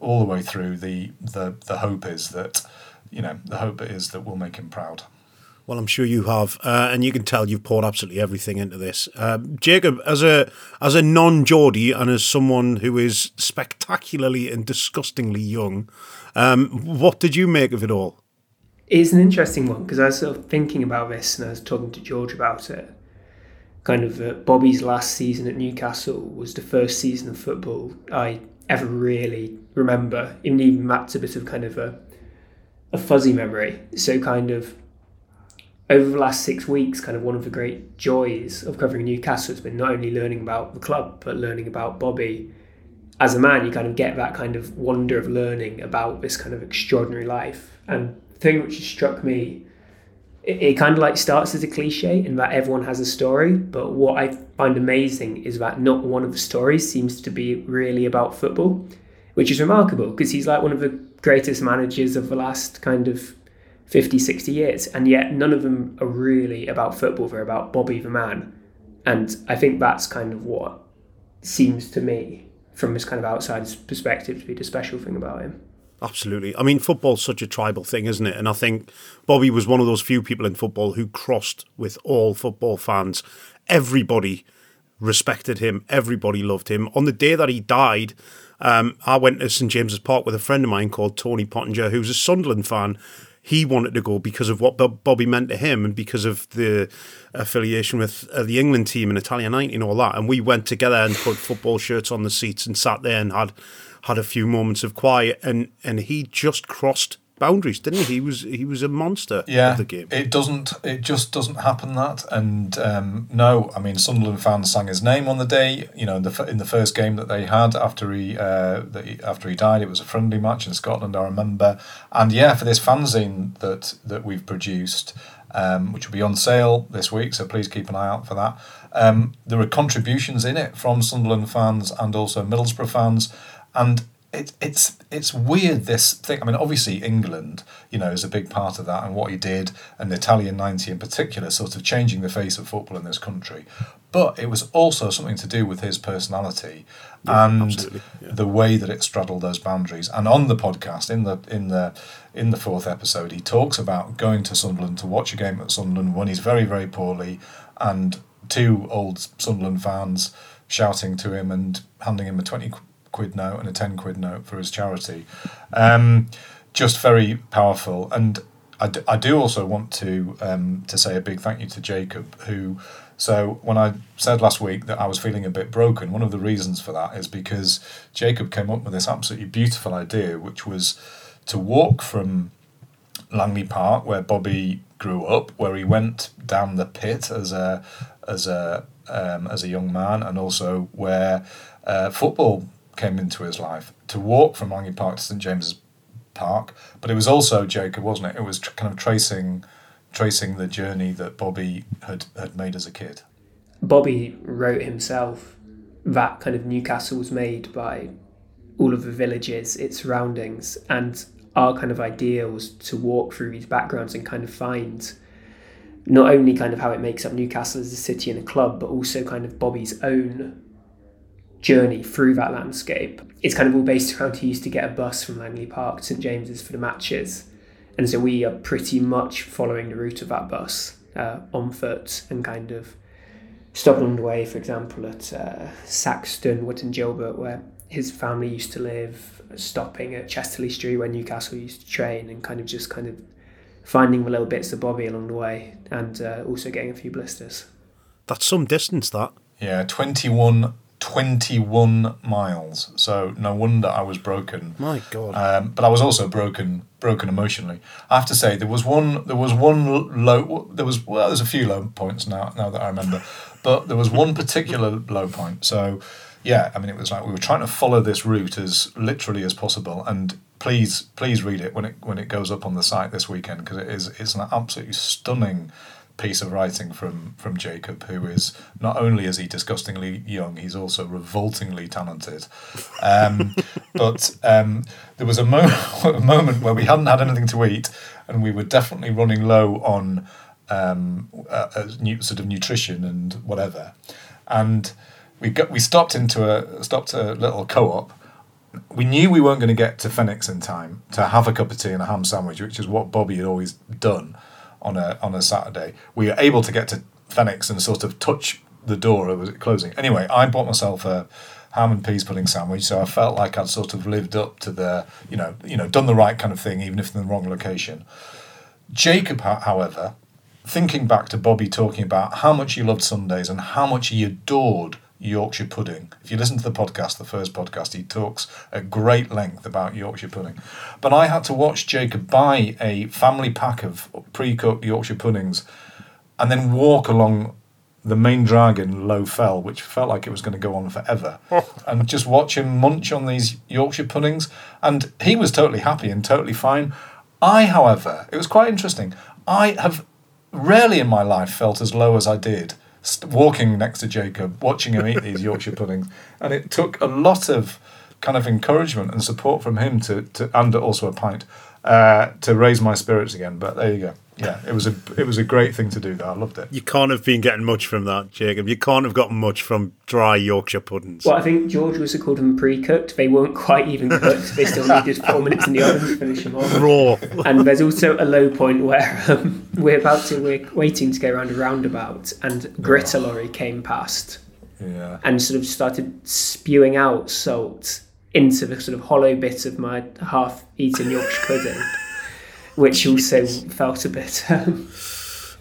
Speaker 3: all the way through the the the hope is that you know the hope is that we'll make him proud.
Speaker 1: Well, I'm sure you have, uh, and you can tell you've poured absolutely everything into this. Um, Jacob, as a as a non-Geordie and as someone who is spectacularly and disgustingly young, um, what did you make of it all?
Speaker 2: It's an interesting one because I was sort of thinking about this and I was talking to George about it. Kind of uh, Bobby's last season at Newcastle was the first season of football I ever really remember. Even even that's a bit of kind of a a fuzzy memory. So kind of over the last six weeks, kind of one of the great joys of covering Newcastle has been not only learning about the club but learning about Bobby as a man. You kind of get that kind of wonder of learning about this kind of extraordinary life. And thing which struck me, it, it kind of like starts as a cliche in that everyone has a story, but what I find amazing is that not one of the stories seems to be really about football, which is remarkable because he's like one of the greatest managers of the last kind of 50, 60 years, and yet none of them are really about football. They're about Bobby the man. And I think that's kind of what seems to me, from this kind of outsider's perspective, to be the special thing about him.
Speaker 1: Absolutely. I mean, football's such a tribal thing, isn't it? And I think Bobby was one of those few people in football who crossed with all football fans. Everybody respected him. Everybody loved him. On the day that he died, um, I went to St James's Park with a friend of mine called Tony Pottinger, who's a Sunderland fan. He wanted to go because of what Bob- Bobby meant to him and because of the affiliation with uh, the England team and Italia 90 and all that. And we went together and put football shirts on the seats and sat there and had had a few moments of quiet. And, and he just crossed boundaries, didn't he? He was he was a monster
Speaker 3: yeah,
Speaker 1: of the game.
Speaker 3: It doesn't. It just doesn't happen that. And um, no, I mean Sunderland fans sang his name on the day. You know, in the in the first game that they had after he, uh, that he after he died, it was a friendly match in Scotland. I remember. And yeah, for this fanzine that that we've produced, um, which will be on sale this week, so please keep an eye out for that. Um, there are contributions in it from Sunderland fans and also Middlesbrough fans, and it, it's it's weird this thing. I mean, obviously England, you know, is a big part of that, and what he did, and the Italia ninety in particular, sort of changing the face of football in this country. But it was also something to do with his personality and
Speaker 1: yeah.
Speaker 3: the way that it straddled those boundaries. And on the podcast, in the in the in the fourth episode, he talks about going to Sunderland to watch a game at Sunderland when he's very very poorly, and two old Sunderland fans shouting to him and handing him a twenty quid note and a 10 quid note for his charity. Um, just very powerful. And I, d- I do also want to um, to say a big thank you to Jacob, who. So when I said last week that I was feeling a bit broken, one of the reasons for that is because Jacob came up with this absolutely beautiful idea, which was to walk from Langley Park, where Bobby grew up, where he went down the pit as a as a um, as a young man, and also where uh, football came into his life. To walk from Langley Park to St James's Park, but it was also Jacob, wasn't it? It was tr- kind of tracing tracing the journey that Bobby had had made as a kid.
Speaker 2: Bobby wrote himself that kind of Newcastle was made by all of the villages, its surroundings, and our kind of idea was to walk through these backgrounds and kind of find not only kind of how it makes up Newcastle as a city and a club, but also kind of Bobby's own journey through that landscape. It's kind of all based around he used to get a bus from Langley Park to St James's for the matches. And so we are pretty much following the route of that bus uh, on foot and kind of stopping on the way, for example, at uh, Sacriston, Witton Gilbert, where his family used to live, stopping at Chester-le-Street where Newcastle used to train, and kind of just kind of finding the little bits of Bobby along the way, and uh, also getting a few blisters.
Speaker 1: That's some distance, that.
Speaker 3: Yeah, 21, 21 miles. So no wonder I was broken.
Speaker 1: My God.
Speaker 3: Um, but I was also broken, broken emotionally. I have to say there was one, there was one low. There was well, there's a few low points now. Now that I remember, but there was one particular low point. So yeah, I mean it was like we were trying to follow this route as literally as possible. And please, please read it when it when it goes up on the site this weekend because it is it's an absolutely stunning piece of writing from from Jacob, who is not only is he disgustingly young, he's also revoltingly talented. Um, but um, there was a, mo- a moment where we hadn't had anything to eat, and we were definitely running low on um, uh, uh, nu- sort of nutrition and whatever, and we got we stopped into a stopped a little co-op. We knew we weren't going to get to Phoenix in time to have a cup of tea and a ham sandwich, which is what Bobby had always done on a on a Saturday. We were able to get to Phoenix and sort of touch the door. It was closing. Anyway, I bought myself a ham and peas pudding sandwich, so I felt like I'd sort of lived up to the you know you know done the right kind of thing, even if in the wrong location. Jacob, however, thinking back to Bobby talking about how much he loved Sundays and how much he adored Yorkshire pudding. If you listen to the podcast, the first podcast, he talks at great length about Yorkshire pudding. But I had to watch Jacob buy a family pack of pre cooked Yorkshire puddings and then walk along the main drag on Low Fell, which felt like it was going to go on forever, oh. and just watch him munch on these Yorkshire puddings. And he was totally happy and totally fine. I, however, it was quite interesting. I have rarely in my life felt as low as I did walking next to Jacob, watching him eat these Yorkshire puddings, and it took a lot of kind of encouragement and support from him to, to and also a pint uh, to raise my spirits again. But there you go. Yeah, it was a it was a great thing to do. That I loved it.
Speaker 1: You can't have been getting much from that, Jacob. You can't have gotten much from dry Yorkshire puddings.
Speaker 2: Well, I think George was called them pre-cooked. They weren't quite even cooked. They still needed four minutes in the oven to finish them off.
Speaker 1: Raw.
Speaker 2: And there's also a low point where um, we're about to we're waiting to go around a roundabout, and Gritter lorry came past
Speaker 3: Yeah.
Speaker 2: and sort of started spewing out salt into the sort of hollow bit of my half-eaten Yorkshire pudding, which also felt a bit um,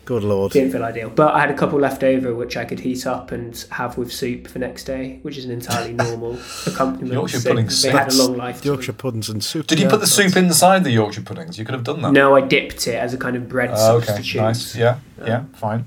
Speaker 1: Good lord.
Speaker 2: didn't feel ideal. But I had a couple left over, which I could heat up and have with soup for next day, which is an entirely normal accompaniment.
Speaker 3: Yorkshire
Speaker 2: So
Speaker 3: pudding
Speaker 2: They had a long life. to
Speaker 1: Yorkshire puddings and soup.
Speaker 3: Did you
Speaker 1: yeah,
Speaker 3: put the soup inside the Yorkshire puddings? You could have done that.
Speaker 2: No, I dipped it as a kind of bread
Speaker 3: Oh, okay.
Speaker 2: substitute.
Speaker 3: Nice. Yeah. Yeah. Fine.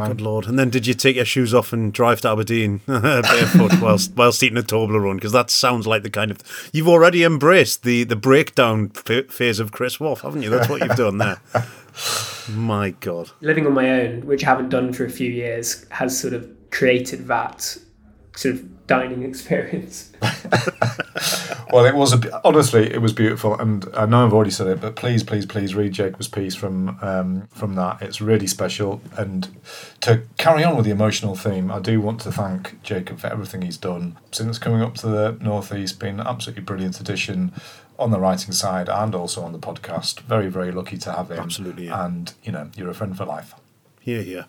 Speaker 3: Fine.
Speaker 1: Good lord. And then did you take your shoes off and drive to Aberdeen barefoot whilst, whilst eating a Toblerone? Because that sounds like the kind of. You've already embraced the, the breakdown f- phase of Chris Waugh, haven't you? That's what you've done there. My God.
Speaker 2: Living on my own, which I haven't done for a few years, has sort of created that sort of dining experience.
Speaker 3: Well, it was a, honestly, it was beautiful, and I know I've already said it, but please, please, please read Jacob's piece from um, from that. It's really special, and to carry on with the emotional theme, I do want to thank Jacob for everything he's done since coming up to the northeast. Been an absolutely brilliant addition on the writing side and also on the podcast. Very, very lucky to have him.
Speaker 1: Absolutely, yeah.
Speaker 3: and you know, you're a friend for life.
Speaker 1: Here, here.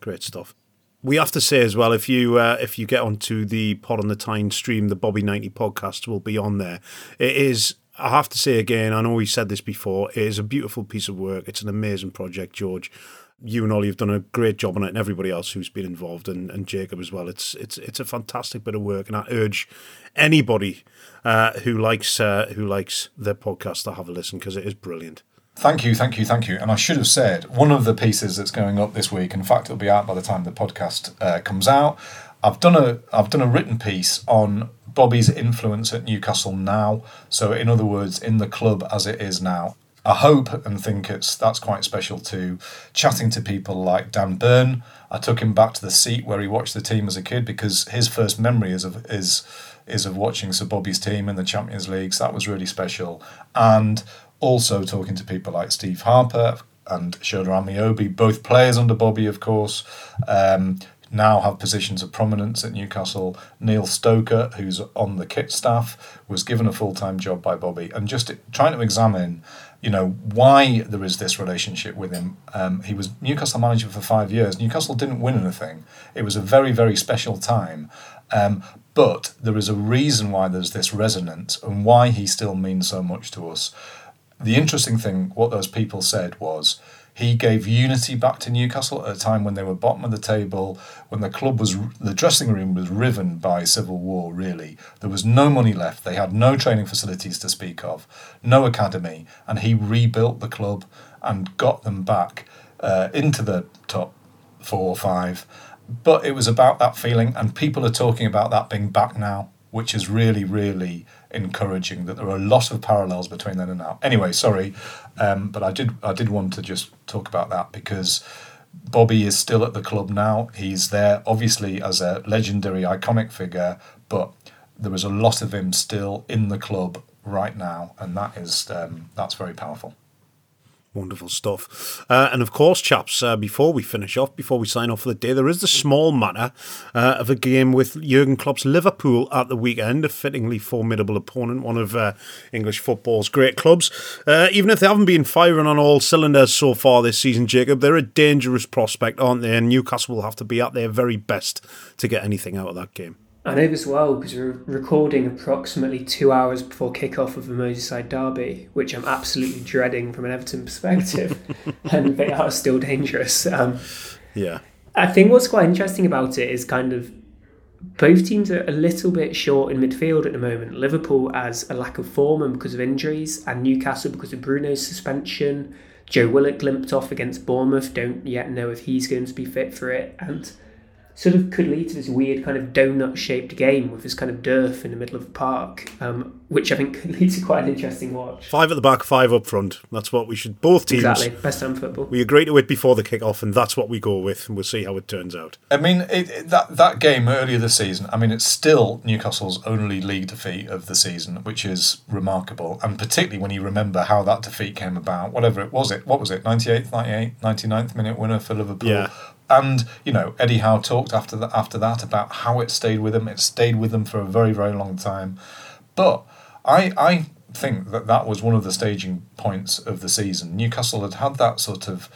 Speaker 1: Great stuff. We have to say as well, if you uh, if you get onto the Pod on the Tyne stream, the Bobby ninety podcast will be on there. It is I have to say again, I know we said this before, it is a beautiful piece of work. It's an amazing project, George. You and Ollie have done a great job on it, and everybody else who's been involved, and, and Jacob as well. It's it's it's a fantastic bit of work, and I urge anybody uh, who likes uh, who likes their podcast to have a listen because it is brilliant.
Speaker 3: Thank you, thank you, thank you. And I should have said one of the pieces that's going up this week. In fact, it'll be out by the time the podcast uh, comes out. I've done a I've done a written piece on Bobby's influence at Newcastle now. So, in other words, in the club as it is now. I hope and think it's that's quite special too. Chatting to people like Dan Burn, I took him back to the seat where he watched the team as a kid because his first memory is of is is of watching Sir Bobby's team in the Champions League. So that was really special. And also talking to people like Steve Harper and Shola Ameobi, both players under Bobby, of course, um, now have positions of prominence at Newcastle. Neil Stoker, who's on the kit staff, was given a full time job by Bobby, and just trying to examine, you know, why there is this relationship with him. Um, he was Newcastle manager for five years. Newcastle didn't win anything. It was a very very special time. Um, but there is a reason why there's this resonance and why he still means so much to us. The interesting thing, what those people said was, he gave unity back to Newcastle at a time when they were bottom of the table, when the club was, the dressing room was riven by civil war, really. There was no money left. They had no training facilities to speak of, no academy. And he rebuilt the club and got them back uh, into the top four or five. But it was about that feeling, and people are talking about that being back now, which is really, really encouraging that there are a lot of parallels between then and now. Anyway, sorry, um, but I did I did want to just talk about that because Bobby is still at the club now. He's there obviously as a legendary, iconic figure, but there is a lot of him still in the club right now, and that is um, that's very powerful.
Speaker 1: Wonderful stuff. Uh, and of course, chaps, uh, before we finish off, before we sign off for the day, there is the small matter uh, of a game with Jurgen Klopp's Liverpool at the weekend, a fittingly formidable opponent, one of uh, English football's great clubs. Uh, even if they haven't been firing on all cylinders so far this season, Jacob, they're a dangerous prospect, aren't they? And Newcastle will have to be at their very best to get anything out of that game.
Speaker 2: I know this well because we're recording approximately two hours before kickoff of the Merseyside derby, which I'm absolutely dreading from an Everton perspective, and they are still dangerous. Um,
Speaker 1: yeah,
Speaker 2: I think what's quite interesting about it is kind of both teams are a little bit short in midfield at the moment. Liverpool as a lack of form and because of injuries, and Newcastle because of Bruno's suspension. Joe Willock limped off against Bournemouth. Don't yet know if he's going to be fit for it, and sort of could lead to this weird kind of donut shaped game with this kind of dearth in the middle of the park, um, which I think could lead to quite an interesting watch.
Speaker 1: Five at the back, five up front. That's what we should, both teams.
Speaker 2: Exactly, best time football.
Speaker 1: We agree to it before the kick-off, and that's what we go with, and we'll see how it turns out.
Speaker 3: I mean, it, it, that, that game earlier this season, I mean, it's still Newcastle's only league defeat of the season, which is remarkable, and particularly when you remember how that defeat came about, whatever it was, it what was it, 98th, 98th, 99th minute winner for Liverpool.
Speaker 1: Yeah.
Speaker 3: And you know, Eddie Howe talked after that after that about how it stayed with him. It stayed with them for a very very long time. But I I think that that was one of the staging points of the season. Newcastle had had that sort of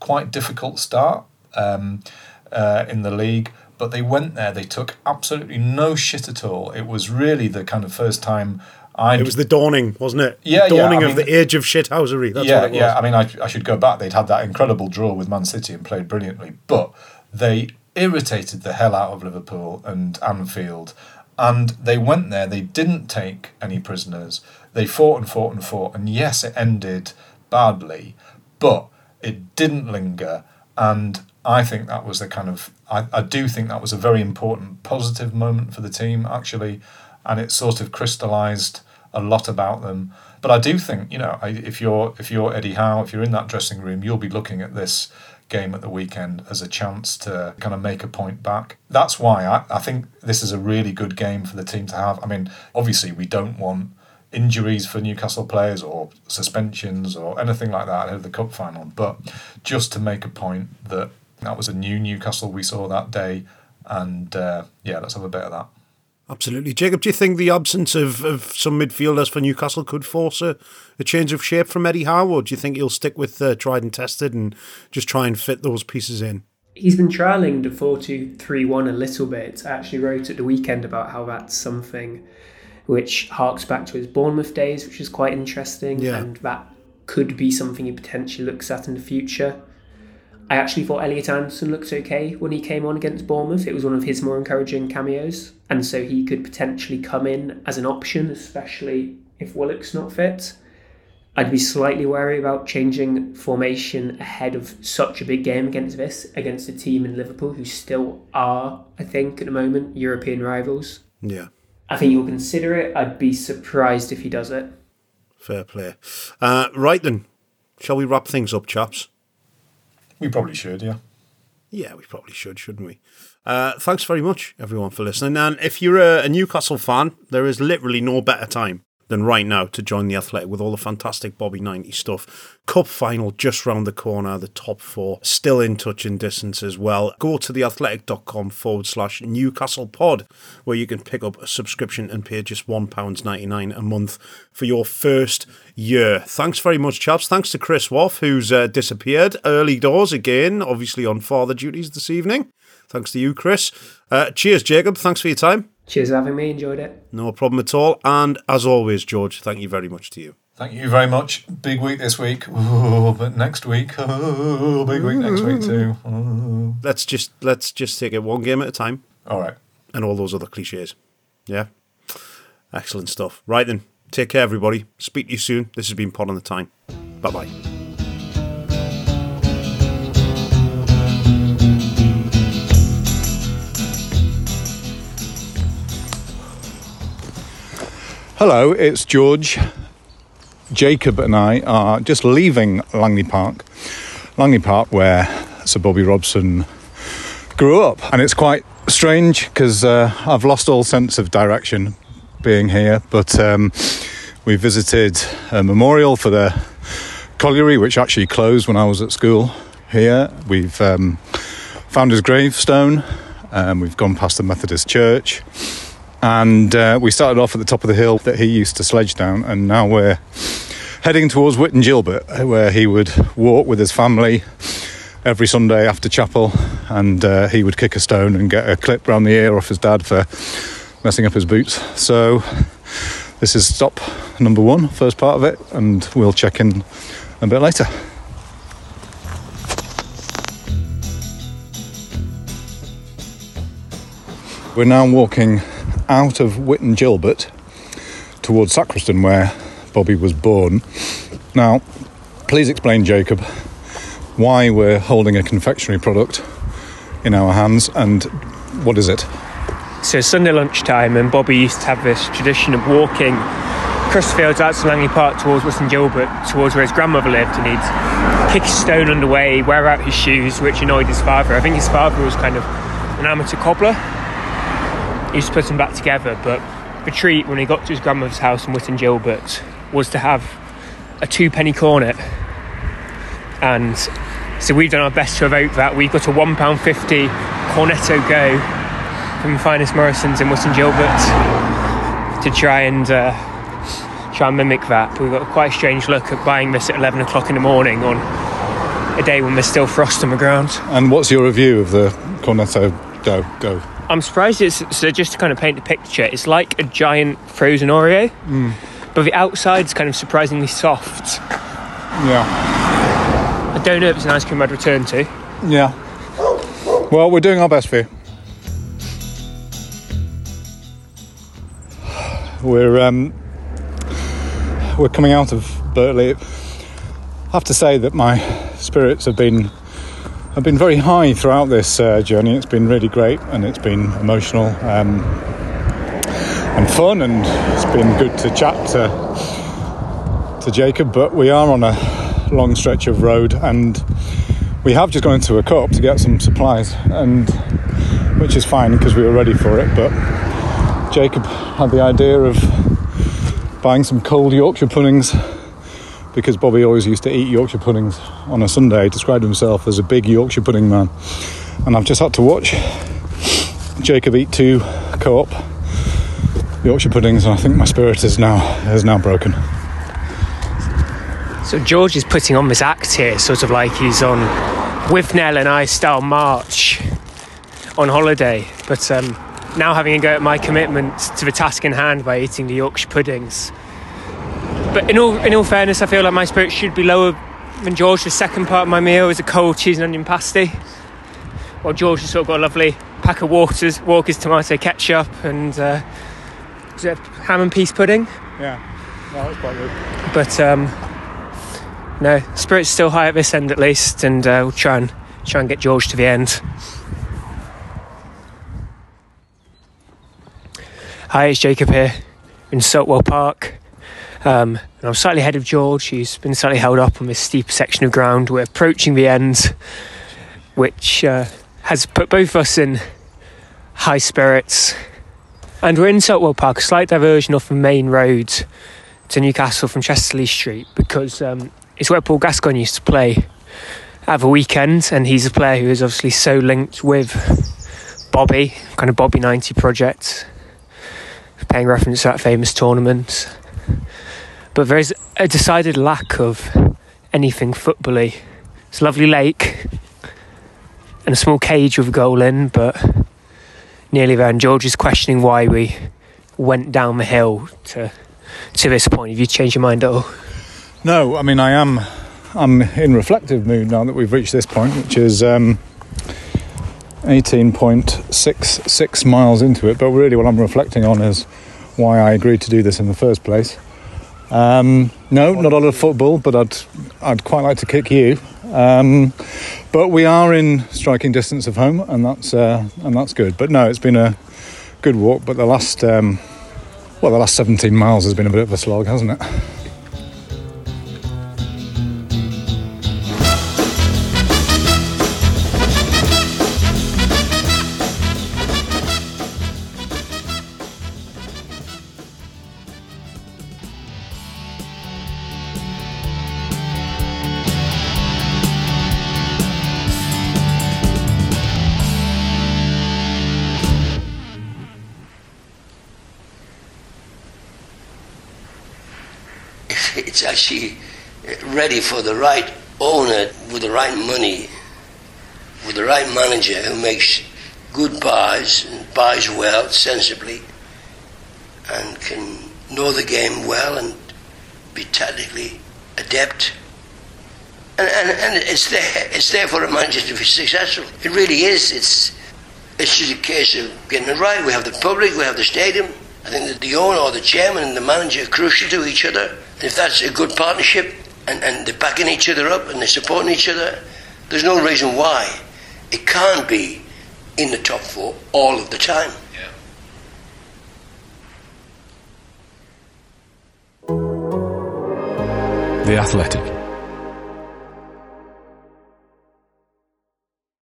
Speaker 3: quite difficult start um, uh, in the league, but they went there. They took absolutely no shit at all. It was really the kind of first time I'd,
Speaker 1: it was the dawning, wasn't it?
Speaker 3: Yeah,
Speaker 1: the dawning
Speaker 3: yeah, I
Speaker 1: of
Speaker 3: mean,
Speaker 1: the age of shithousery. That's
Speaker 3: yeah,
Speaker 1: what it was.
Speaker 3: yeah. I mean, I, I should go back. They'd had that incredible draw with Man City and played brilliantly, but they irritated the hell out of Liverpool and Anfield. And they went there. They didn't take any prisoners. They fought and fought and fought. And yes, it ended badly, but it didn't linger. And I think that was the kind of I, I do think that was a very important positive moment for the team actually, and it sort of crystallised a lot about them. But I do think you know if you're if you're Eddie Howe, if you're in that dressing room, you'll be looking at this game at the weekend as a chance to kind of make a point back. That's why I, I think this is a really good game for the team to have. I mean, obviously we don't want injuries for Newcastle players or suspensions or anything like that ahead of the cup final, but just to make a point that that was a new Newcastle we saw that day, and uh, yeah, let's have a bit of that.
Speaker 1: Absolutely. Jacob, do you think the absence of, of some midfielders for Newcastle could force a, a change of shape from Eddie Howe, or do you think he'll stick with uh, tried and tested and just try and fit those pieces in?
Speaker 2: He's been trialling the 4 2 3 1 a little bit. I actually wrote at the weekend about how that's something which harks back to his Bournemouth days, which is quite interesting,
Speaker 1: Yeah.
Speaker 2: and that could be something he potentially looks at in the future. I actually thought Elliot Anderson looked okay when he came on against Bournemouth. It was one of his more encouraging cameos, and so he could potentially come in as an option, especially if Willock's not fit. I'd be slightly wary about changing formation ahead of such a big game against this, against a team in Liverpool who still are, I think, at the moment, European rivals.
Speaker 1: Yeah.
Speaker 2: I think you'll consider it. I'd be surprised if he does it.
Speaker 1: Fair play. Uh, right then, shall we wrap things up, chaps?
Speaker 6: We probably should, yeah.
Speaker 1: Yeah, we probably should, shouldn't we? Uh, thanks very much, everyone, for listening. And if you're a, a Newcastle fan, there is literally no better time than right now to join the Athletic with all the fantastic Bobby 90 stuff. Cup final just round the corner, the top four still in touch and distance as well. Go to theathletic.com forward slash Newcastle pod, where you can pick up a subscription and pay just £1.99 a month for your first year. Thanks very much, chaps. Thanks to Chris Waugh, who's uh, disappeared early doors again, obviously on father duties this evening. Thanks to you, Chris. Uh, cheers, Jacob. Thanks for your time.
Speaker 2: Cheers for having me. Enjoyed it.
Speaker 1: No problem at all. And as always, George, thank you very much to you.
Speaker 6: Thank you very much. Big week this week, Ooh, but next week, oh, big week next week too. Ooh.
Speaker 1: Let's just let's just take it one game at a time,
Speaker 6: All right.
Speaker 1: and all those other cliches. Yeah, excellent stuff. Right then, take care, everybody. Speak to you soon. This has been Pod on the Tyne. Bye bye.
Speaker 3: Hello, it's George. Jacob and I are just leaving Langley Park. Langley Park, where Sir Bobby Robson grew up. And it's quite strange because uh, I've lost all sense of direction being here. But um, we visited a memorial for the colliery, which actually closed when I was at school here. We've um, found his gravestone. Um, we've gone past the Methodist church. And uh, we started off at the top of the hill that he used to sledge down, and now we're heading towards Witton Gilbert, where he would walk with his family every Sunday after chapel, and uh, he would kick a stone and get a clip round the ear off his dad for messing up his boots. So this is stop number one, first part of it, and we'll check in a bit later. We're now walking out of Witton Gilbert towards Sacriston, where Bobby was born. Now, please explain, Jacob, why we're holding a confectionery product in our hands and what is it?
Speaker 2: So Sunday lunchtime, and Bobby used to have this tradition of walking across the fields out to Langley Park towards Witton Gilbert, towards where his grandmother lived, and he'd kick a stone underway, wear out his shoes, which annoyed his father. I think his father was kind of an amateur cobbler. He used to put them back together, but the treat when he got to his grandmother's house in Witton Gilbert was to have a two penny cornet. And so we've done our best to evoke that. We've got a £1.50 Cornetto Go from the finest Morrison's in Witton Gilbert to try and uh, try and mimic that. We've got quite a strange look at buying this at 11 o'clock in the morning on a day when there's still frost on the ground.
Speaker 3: And what's your review of the Cornetto Go? Go.
Speaker 2: I'm surprised it's so just to kind of paint the picture. It's like a giant frozen Oreo, but the outside's kind of surprisingly soft.
Speaker 3: Yeah.
Speaker 2: I don't know if it's an ice cream I'd return to.
Speaker 3: Yeah. Well, we're doing our best for you. We're um, we're coming out of Birtley. I have to say that my spirits have been have been very high throughout this uh, journey. It's been really great and it's been emotional um, and fun, and it's been good to chat to to Jacob. But we are on a long stretch of road, and we have just gone into a co-op to get some supplies, and which is fine because we were ready for it. But Jacob had the idea of buying some cold Yorkshire puddings because Bobby always used to eat Yorkshire puddings on a Sunday. Described himself as a big Yorkshire pudding man, and I've just had to watch Jacob eat two co-op Yorkshire puddings, and I think my spirit is now is now broken.
Speaker 2: So George is putting on this act here, sort of like he's on with Nell and I style march on holiday. But um, now having a go at my commitment to the task in hand by eating the Yorkshire puddings. But in all in all fairness, I feel like my spirits should be lower than George. The second part of my meal is a cold cheese and onion pasty. While George has sort of got a lovely pack of Walkers, Walker's tomato ketchup and uh, is it ham and peas pudding.
Speaker 3: Yeah, no, that's quite good.
Speaker 2: But um, no, spirits still high at this end at least, and uh, we'll try and try and get George to the end. Hi, it's Jacob here in Saltwell Park. Um, and I'm slightly ahead of George. He's been slightly held up on this steep section of ground. We're approaching the end, which uh, has put both of us in high spirits. And we're in Saltwell Park, a slight diversion off the main road to Newcastle from Chester-le-Street because um, it's where Paul Gascoigne used to play at the weekend, and he's a player who is obviously so linked with Bobby, kind of Bobby 90 project paying reference to that famous tournament. But there is a decided lack of anything footbally. It's a lovely lake and a small cage with a goal in, but nearly there. And George is questioning why we went down the hill to to this point. Have you changed your mind at all?
Speaker 3: No, I mean I am. I'm in reflective mood now that we've reached this point, which is um, 18.66 miles into it. But really, what I'm reflecting on is why I agreed to do this in the first place. Um, no, not a lot of football, but I'd I'd quite like to kick you. Um, but we are in striking distance of home, and that's uh, and that's good. But no, it's been a good walk. But the last um, well, the last 17 miles has been a bit of a slog, hasn't it?
Speaker 7: Right owner with the right money, with the right manager who makes good buys and buys well, sensibly, and can know the game well and be tactically adept. And, and, and it's there. It's there for a manager to be successful. It really is. It's it's just a case of getting it right. We have the public, we have the stadium. I think that the owner or the chairman and the manager are crucial to each other. And if that's a good partnership and, and they're backing each other up and they're supporting each other, there's no reason why it can't be in the top four all of the time.
Speaker 8: The Athletic.